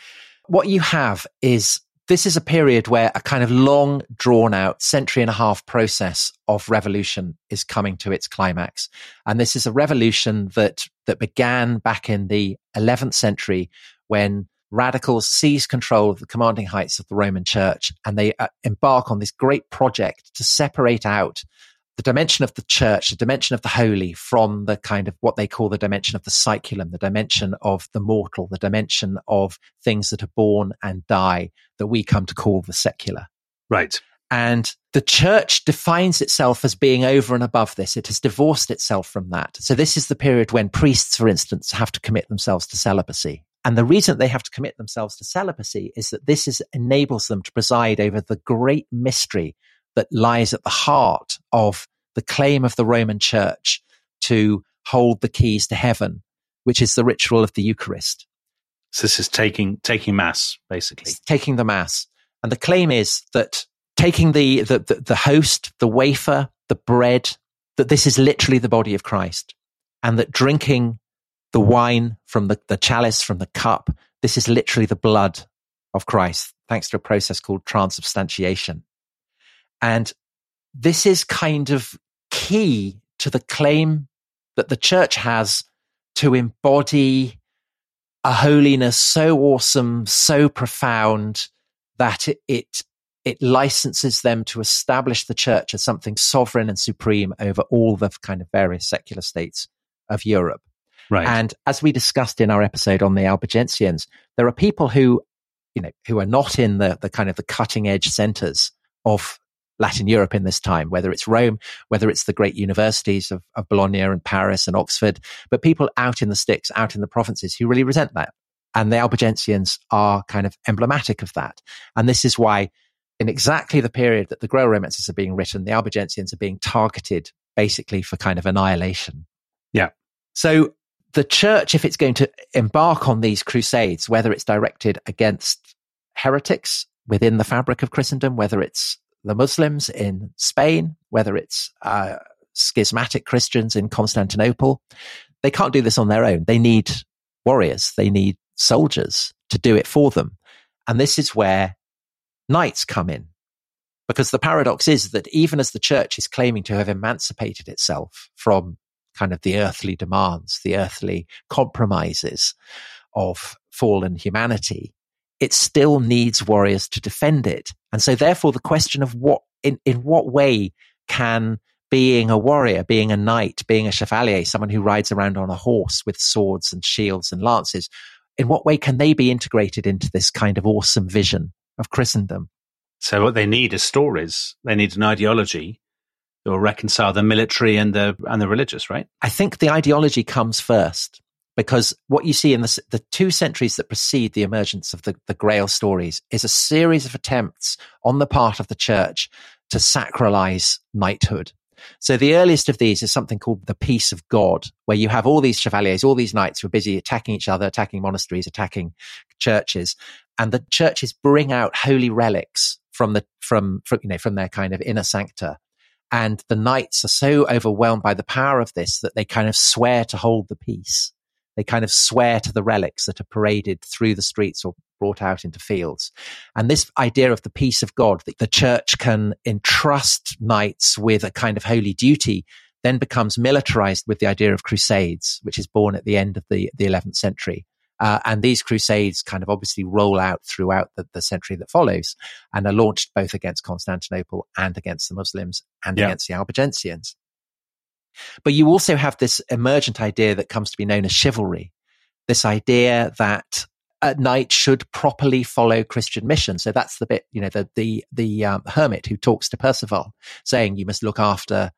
S3: what you have is this is a period where a kind of long drawn out century and a half process of revolution is coming to its climax. And this is a revolution that, that began back in the 11th century when radicals seize control of the commanding heights of the Roman church and they uh, embark on this great project to separate out the dimension of the church, the dimension of the holy from the kind of what they call the dimension of the saeculum, the dimension of the mortal, the dimension of things that are born and die that we come to call the secular.
S1: Right.
S3: And the church defines itself as being over and above this. It has divorced itself from that. So this is the period when priests, for instance, have to commit themselves to celibacy. And the reason they have to commit themselves to celibacy is that this is, enables them to preside over the great mystery that lies at the heart of the claim of the Roman church to hold the keys to heaven, which is the ritual of the Eucharist.
S1: So this is taking, taking mass, basically.
S3: It's taking the mass. And the claim is that taking the, the, the, the host, the wafer, the bread, that this is literally the body of Christ and that drinking the wine from the, the chalice, from the cup. This is literally the blood of Christ, thanks to a process called transubstantiation. And this is kind of key to the claim that the church has to embody a holiness so awesome, so profound that it, it, it licenses them to establish the church as something sovereign and supreme over all the kind of various secular states of Europe.
S1: Right.
S3: And as we discussed in our episode on the Albigensians, there are people who, you know, who are not in the, the kind of the cutting edge centers of Latin Europe in this time, whether it's Rome, whether it's the great universities of, of Bologna and Paris and Oxford, but people out in the sticks, out in the provinces who really resent that. And the Albigensians are kind of emblematic of that. And this is why in exactly the period that the Grail romances are being written, the Albigensians are being targeted basically for kind of annihilation.
S1: Yeah.
S3: So the church, if it's going to embark on these crusades, whether it's directed against heretics within the fabric of Christendom, whether it's the Muslims in Spain, whether it's uh, schismatic Christians in Constantinople, they can't do this on their own. They need warriors, they need soldiers to do it for them. And this is where knights come in. Because the paradox is that even as the church is claiming to have emancipated itself from kind of the earthly demands, the earthly compromises of fallen humanity, it still needs warriors to defend it. And so therefore the question of what, in, in what way can being a warrior, being a knight, being a chevalier, someone who rides around on a horse with swords and shields and lances, in what way can they be integrated into this kind of awesome vision of Christendom?
S1: So what they need is stories. They need an ideology or reconcile the military and the and the religious, right?
S3: I think the ideology comes first because what you see in the, the two centuries that precede the emergence of the, the Grail stories is a series of attempts on the part of the church to sacralize knighthood. So the earliest of these is something called the peace of God, where you have all these chevaliers, all these knights who are busy attacking each other, attacking monasteries, attacking churches. And the churches bring out holy relics from the, from, from, you know, from their kind of inner sancta. And the knights are so overwhelmed by the power of this that they kind of swear to hold the peace. They kind of swear to the relics that are paraded through the streets or brought out into fields. And this idea of the peace of God, that the church can entrust knights with a kind of holy duty, then becomes militarized with the idea of crusades, which is born at the end of the, the 11th century. Uh, and these crusades kind of obviously roll out throughout the, the, century that follows and are launched both against Constantinople and against the Muslims and yeah. against the Albigensians. But you also have this emergent idea that comes to be known as chivalry. This idea that a knight should properly follow Christian mission. So that's the bit, you know, the the the um, hermit who talks to Percival, saying you must look after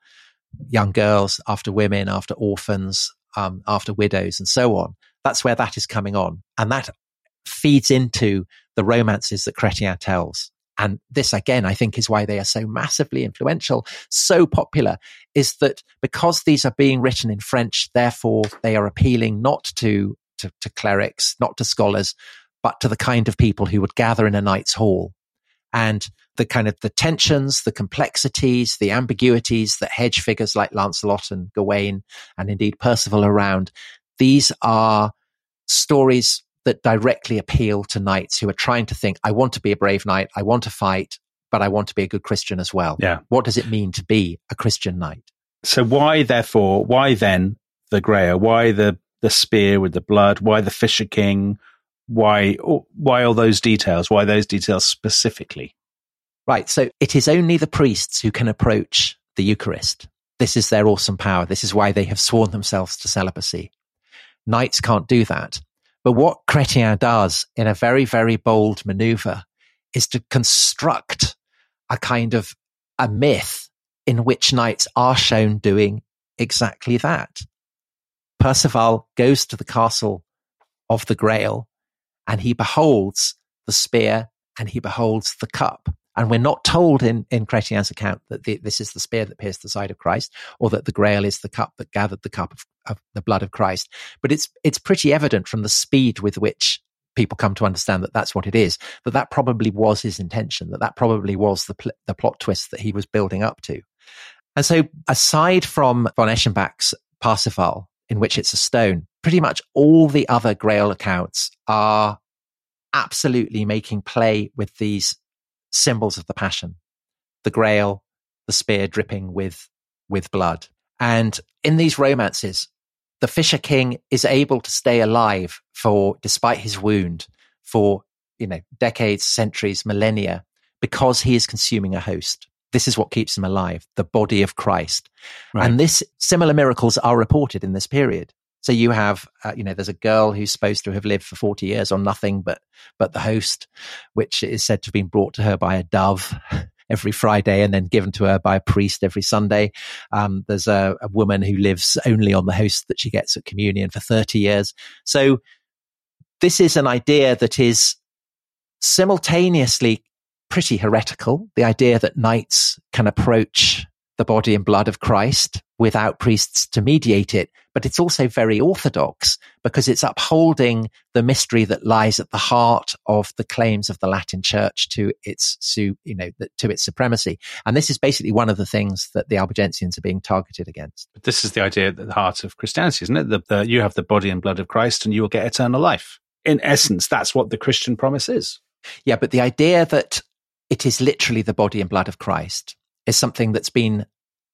S3: young girls, after women, after orphans, um, after widows, and so on. That's where that is coming on, and that feeds into the romances that Chrétien tells. And this again, I think is why they are so massively influential, so popular, is that because these are being written in French, therefore they are appealing not to to, to clerics, not to scholars, but to the kind of people who would gather in a knight's hall. And the kind of the tensions, the complexities, the ambiguities that hedge figures like Lancelot and Gawain and indeed Percival around. These are stories that directly appeal to knights who are trying to think, I want to be a brave knight. I want to fight, but I want to be a good Christian as well.
S1: Yeah.
S3: What does it mean to be a Christian knight?
S1: So why, therefore, why then the Grail? Why the the spear with the blood? Why the Fisher King? Why oh, why all those details? Why those details specifically?
S3: Right. So it is only the priests who can approach the Eucharist. This is their awesome power. This is why they have sworn themselves to celibacy. Knights can't do that. But what Chrétien does in a very, very bold maneuver is to construct a kind of a myth in which knights are shown doing exactly that. Percival goes to the castle of the Grail and he beholds the spear and he beholds the cup. And we're not told in, in Chrétien's account that the, this is the spear that pierced the side of Christ or that the grail is the cup that gathered the cup of, of the blood of Christ. But it's, it's pretty evident from the speed with which people come to understand that that's what it is, that that probably was his intention, that that probably was the, pl- the plot twist that he was building up to. And so aside from von Eschenbach's Parsifal, in which it's a stone. Pretty much all the other Grail accounts are absolutely making play with these symbols of the Passion, the Grail, the spear dripping with with blood. And in these romances, the Fisher King is able to stay alive for, despite his wound, for you know decades, centuries, millennia, because he is consuming a host. This is what keeps him alive, the body of Christ. Right. And this similar miracles are reported in this period. So you have, uh, you know, there's a girl who's supposed to have lived for 40 years on nothing but, but the host, which is said to have been brought to her by a dove every Friday and then given to her by a priest every Sunday. Um, there's a, a woman who lives only on the host that she gets at communion for 30 years. So this is an idea that is simultaneously pretty heretical. The idea that knights can approach the body and blood of Christ without priests to mediate it. But it's also very orthodox because it's upholding the mystery that lies at the heart of the claims of the Latin Church to its, you know, to its supremacy. And this is basically one of the things that the Albigensians are being targeted against.
S1: But this is the idea at the heart of Christianity, isn't it? That the, you have the body and blood of Christ and you will get eternal life. In essence, that's what the Christian promise is.
S3: Yeah, but the idea that it is literally the body and blood of Christ is something that's been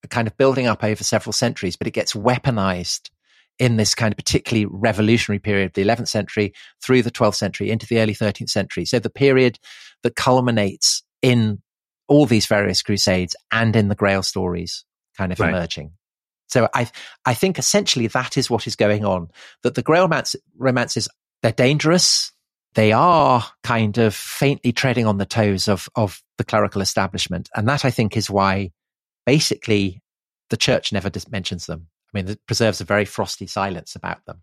S3: kind of building up over several centuries, but it gets weaponized in this kind of particularly revolutionary period, the 11th century through the 12th century into the early 13th century. So the period that culminates in all these various crusades and in the Grail stories kind of right. emerging. So I, I think essentially that is what is going on. That the Grail romances, they're dangerous they are kind of faintly treading on the toes of, of the clerical establishment. And that I think is why basically the church never mentions them. I mean, it preserves a very frosty silence about them.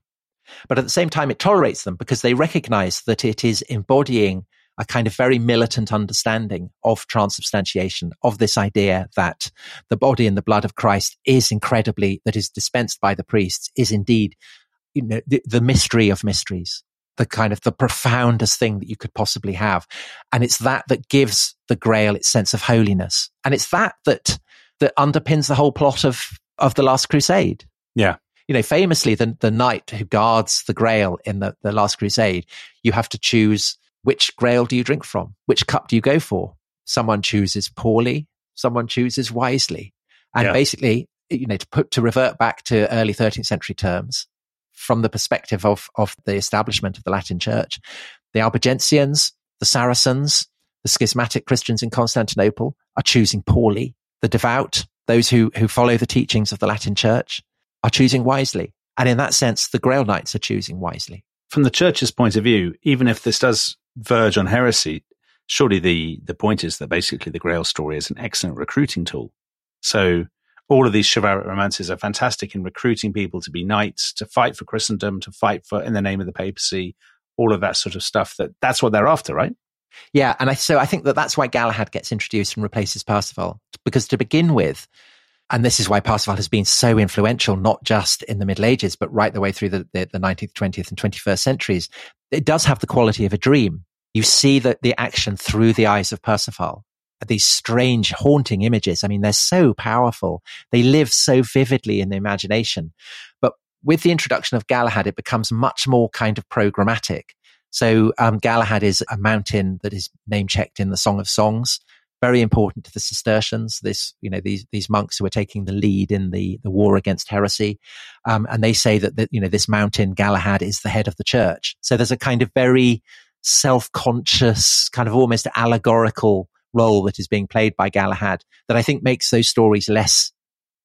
S3: But at the same time, it tolerates them because they recognize that it is embodying a kind of very militant understanding of transubstantiation, of this idea that the body and the blood of Christ is incredibly, that is dispensed by the priests, is indeed, you know, the, the mystery of mysteries, the kind of the profoundest thing that you could possibly have. And it's that that gives the grail its sense of holiness. And it's that that, that underpins the whole plot of, of the last crusade.
S1: Yeah
S3: you know, famously, the, the knight who guards the grail in the, the last crusade, you have to choose which grail do you drink from? Which cup do you go for? Someone chooses poorly, someone chooses wisely. And yeah. basically, you know, to put, to revert back to early 13th century terms, from the perspective of, of the establishment of the Latin Church, the Albigensians, the Saracens, the schismatic Christians in Constantinople are choosing poorly. The devout, those who, who follow the teachings of the Latin Church, are choosing wisely. And in that sense, the Grail Knights are choosing wisely.
S1: From the church's point of view, even if this does verge on heresy, surely the the point is that basically the Grail story is an excellent recruiting tool. So all of these chivalric romances are fantastic in recruiting people to be knights, to fight for Christendom, to fight for in the name of the papacy, all of that sort of stuff. That that's what they're after, right?
S3: Yeah, and I, so I think that that's why Galahad gets introduced and replaces Parsifal because to begin with, and this is why Parsifal has been so influential, not just in the Middle Ages, but right the way through the, the, the 19th, 20th, and 21st centuries. It does have the quality of a dream you see the, the action through the eyes of Parsifal. These strange, haunting images. I mean, they're so powerful. They live so vividly in the imagination. But with the introduction of Galahad, it becomes much more kind of programmatic. So um, Galahad is a mountain that is name checked in the Song of Songs. Very important to the Cistercians. This, you know, these these monks who are taking the lead in the the war against heresy, um, and they say that, that you know this mountain Galahad is the head of the church. So there's a kind of very self-conscious, kind of almost allegorical role that is being played by Galahad that I think makes those stories less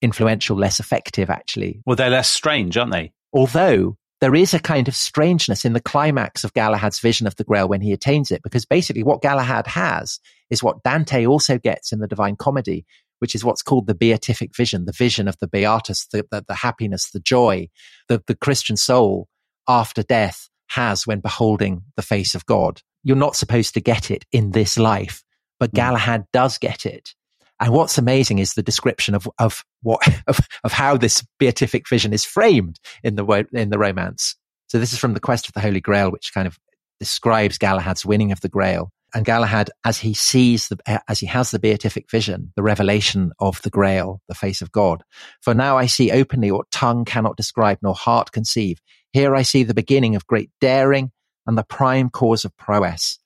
S3: influential, less effective, actually.
S1: Well, they're less strange, aren't they?
S3: Although there is a kind of strangeness in the climax of Galahad's vision of the Grail when he attains it, because basically what Galahad has is what Dante also gets in the Divine Comedy, which is what's called the beatific vision, the vision of the beatus, the, the, the happiness, the joy, the, the Christian soul after death has when beholding the face of God. You're not supposed to get it in this life, but mm. Galahad does get it. And what's amazing is the description of, of what, of, of how this beatific vision is framed in the, in the romance. So this is from the quest of the Holy Grail, which kind of describes Galahad's winning of the Grail. And Galahad, as he sees the, eh, as he has the beatific vision, the revelation of the Grail, the face of God. For now I see openly what tongue cannot describe nor heart conceive. Here I see the beginning of great daring and the prime cause of prowess.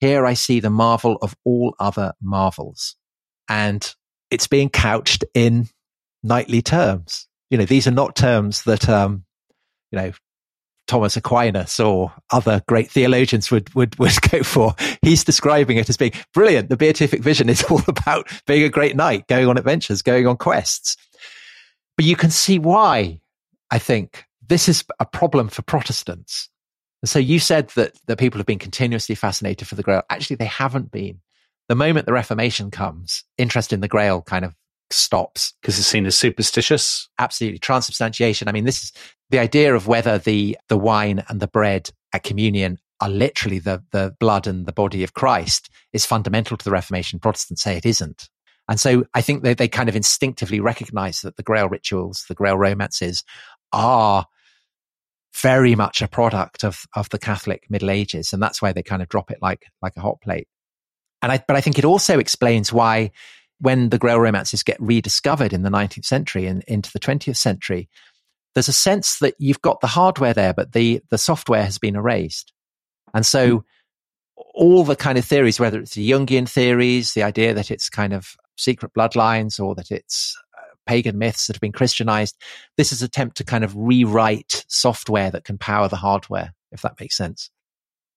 S3: Here I see the marvel of all other marvels. And it's being couched in knightly terms. You know, these are not terms that, um, you know, Thomas Aquinas or other great theologians would, would, would go for. He's describing it as being brilliant. The beatific vision is all about being a great knight, going on adventures, going on quests. But you can see why, I think, this is a problem for Protestants. And so you said that the people have been continuously fascinated for the Grail. Actually, they haven't been. The moment the Reformation comes, interest in the Grail kind of stops
S1: because it's seen as superstitious.
S3: Absolutely, transubstantiation. I mean, this is the idea of whether the the wine and the bread at communion are literally the the blood and the body of Christ is fundamental to the Reformation. Protestants say it isn't. And so I think they, they kind of instinctively recognize that the Grail rituals, the Grail romances are very much a product of of the Catholic Middle Ages, and that's why they kind of drop it like like a hot plate. And I, but I think it also explains why when the Grail romances get rediscovered in the 19th century and into the 20th century, there's a sense that you've got the hardware there, but the the software has been erased, and so hmm. all the kind of theories, whether it's the Jungian theories, the idea that it's kind of secret bloodlines or that it's uh, pagan myths that have been Christianized. This is an attempt to kind of rewrite software that can power the hardware, if that makes sense.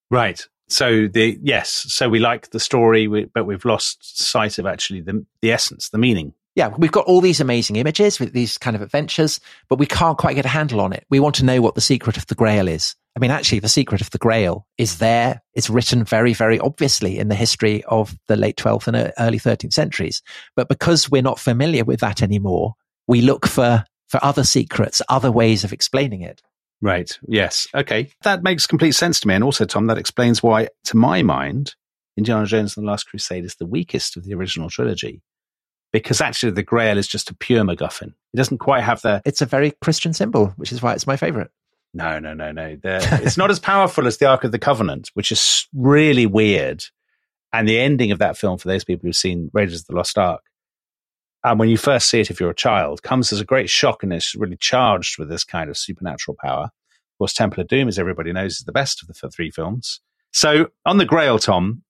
S1: Right. So the yes, so we like the story, but we've lost sight of actually the the essence, the meaning.
S3: Yeah, we've got all these amazing images with these kind of adventures, but we can't quite get a handle on it. We want to know what the secret of the Grail is. I mean, actually, the secret of the Grail is there. It's written very, very obviously in the history of the late 12th and early 13th centuries. But because we're not familiar with that anymore, we look for, for other secrets, other ways of explaining it.
S1: Right. Yes. Okay. That makes complete sense to me. And also, Tom, that explains why, to my mind, Indiana Jones and the Last Crusade is the weakest of the original trilogy. Because actually, the Grail is just a pure MacGuffin. It doesn't quite have the.
S3: It's a very Christian symbol, which is why it's my favorite.
S1: No, no, no, no. The, it's not as powerful as the Ark of the Covenant, which is really weird. And the ending of that film, for those people who've seen Raiders of the Lost Ark, and when you first see it, if you're a child, comes as a great shock and it's really charged with this kind of supernatural power. Of course, Temple of Doom, as everybody knows, is the best of the three films. So on the Grail, Tom,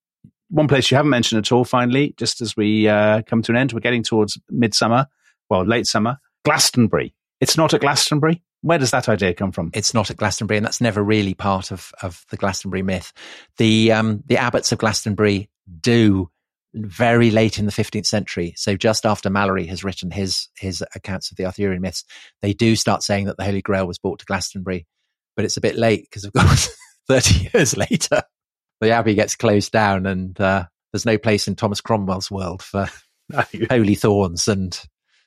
S1: one place you haven't mentioned at all, finally, just as we uh, come to an end, we're getting towards midsummer, well, late summer, Glastonbury. It's not at Glastonbury. Where does that idea come from?
S3: It's not at Glastonbury, and that's never really part of, of the Glastonbury myth. The um, the abbots of Glastonbury do very late in the 15th century. So just after Malory has written his, his accounts of the Arthurian myths, they do start saying that the Holy Grail was brought to Glastonbury, but it's a bit late because of course 30 years later, the abbey gets closed down and, uh, there's no place in Thomas Cromwell's world for holy thorns and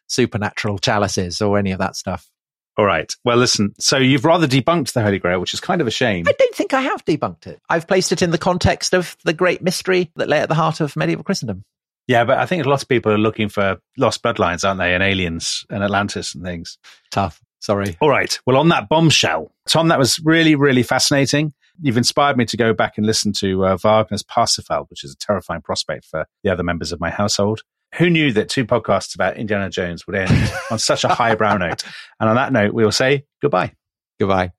S3: supernatural chalices or any of that stuff.
S1: All right. Well, listen. So you've rather debunked the Holy Grail, which is kind of a shame.
S3: I don't think I have debunked it. I've placed it in the context of the great mystery that lay at the heart of medieval Christendom.
S1: Yeah, but I think a lot of people are looking for lost bloodlines, aren't they? And aliens and Atlantis and things.
S3: Tough. Sorry.
S1: All right. Well, on that bombshell, Tom, that was really, really fascinating. You've inspired me to go back and listen to uh, Wagner's Parsifal, which is a terrifying prospect for the other members of my household who knew that two podcasts about Indiana Jones would end on such a highbrow note? And on that note, we will say goodbye.
S3: Goodbye.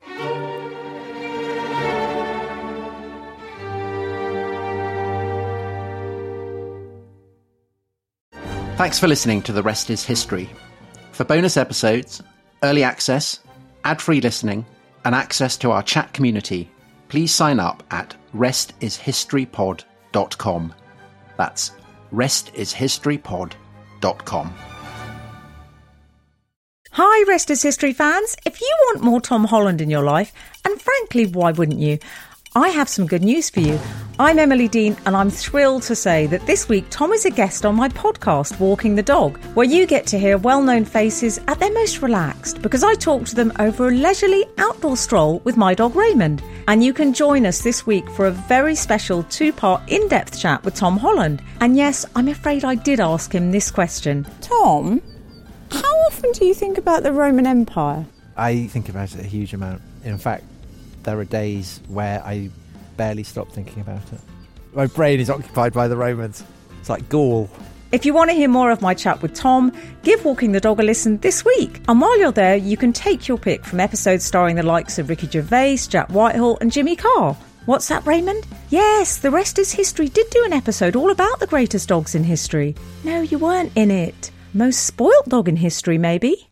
S3: Thanks for listening to The Rest is History. For bonus episodes, early access, ad free listening, and access to our chat community, please sign up at restishistorypod.com. That's restishistorypod.com.
S4: Hi, Rest is History fans. If you want more Tom Holland in your life, and frankly, why wouldn't you? I have some good news for you. I'm Emily Dean, and I'm thrilled to say that this week Tom is a guest on my podcast, Walking the Dog, where you get to hear well known faces at their most relaxed because I talk to them over a leisurely outdoor stroll with my dog Raymond. And you can join us this week for a very special two part in depth chat with Tom Holland. And yes, I'm afraid I did ask him this question Tom, how often do you think about the Roman Empire?
S5: I think about it a huge amount. In fact, there are days where I barely stop thinking about it. My brain is occupied by the Romans. It's like Gaul.
S4: If you want to hear more of my chat with Tom, give Walking the Dog a listen this week. And while you're there, you can take your pick from episodes starring the likes of Ricky Gervais, Jack Whitehall, and Jimmy Carr. What's that, Raymond? Yes, The Rest is History did do an episode all about the greatest dogs in history. No, you weren't in it. Most spoilt dog in history, maybe?